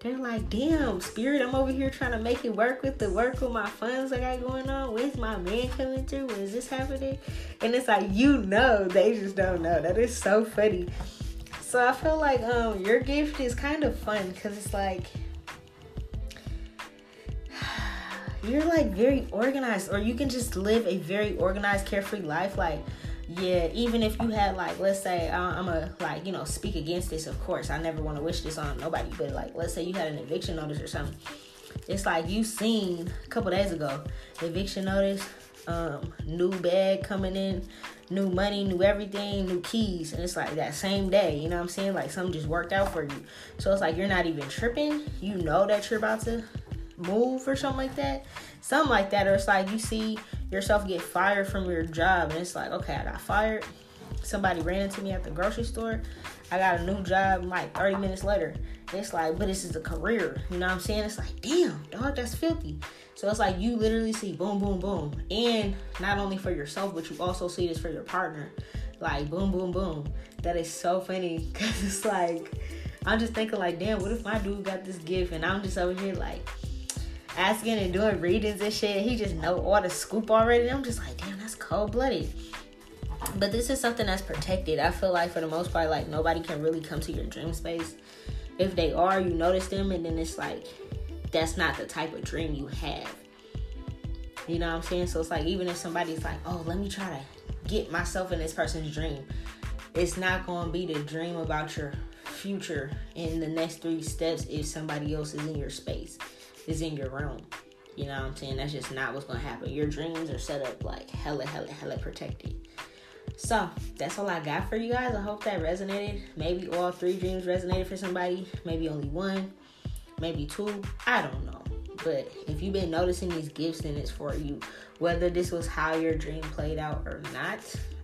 They're like, damn, spirit, I'm over here trying to make it work with the work with my funds I got going on. Where's my man coming through? When is this happening? And it's like, you know, they just don't know. That is so funny. So I feel like um your gift is kind of fun because it's like you're like very organized or you can just live a very organized carefree life like yeah even if you had like let's say i'm a like you know speak against this of course i never want to wish this on nobody but like let's say you had an eviction notice or something. It's like you seen a couple days ago eviction notice um new bag coming in new money new everything new keys and it's like that same day you know what i'm saying? Like something just worked out for you. So it's like you're not even tripping. You know that you're about to move or something like that. Something like that. Or it's like you see yourself get fired from your job and it's like, okay, I got fired. Somebody ran into me at the grocery store. I got a new job like 30 minutes later. It's like, but this is a career. You know what I'm saying? It's like, damn, dog, that's filthy. So it's like you literally see boom, boom, boom. And not only for yourself, but you also see this for your partner. Like boom, boom, boom. That is so funny because it's like, I'm just thinking like, damn, what if my dude got this gift and I'm just over here like, asking and doing readings and shit. He just know all the scoop already. I'm just like, damn, that's cold blooded. But this is something that's protected. I feel like for the most part, like nobody can really come to your dream space. If they are, you notice them, and then it's like that's not the type of dream you have. You know what I'm saying? So it's like even if somebody's like, oh, let me try to get myself in this person's dream, it's not gonna be the dream about your future in the next three steps if somebody else is in your space is in your room. You know what I'm saying? That's just not what's gonna happen. Your dreams are set up like hella, hella, hella protected. So that's all I got for you guys. I hope that resonated. Maybe all three dreams resonated for somebody. Maybe only one. Maybe two. I don't know. But if you've been noticing these gifts, then it's for you. Whether this was how your dream played out or not,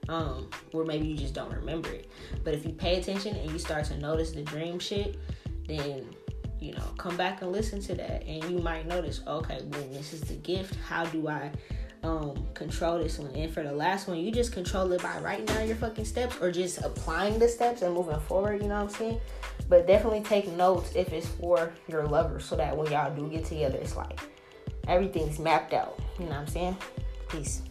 um, or maybe you just don't remember it. But if you pay attention and you start to notice the dream shit, then you know, come back and listen to that, and you might notice, okay, when this is the gift, how do I um, control this one? And for the last one, you just control it by writing down your fucking steps or just applying the steps and moving forward. You know what I'm saying? But definitely take notes if it's for your lover, so that when y'all do get together, it's like everything's mapped out. You know what I'm saying? Peace.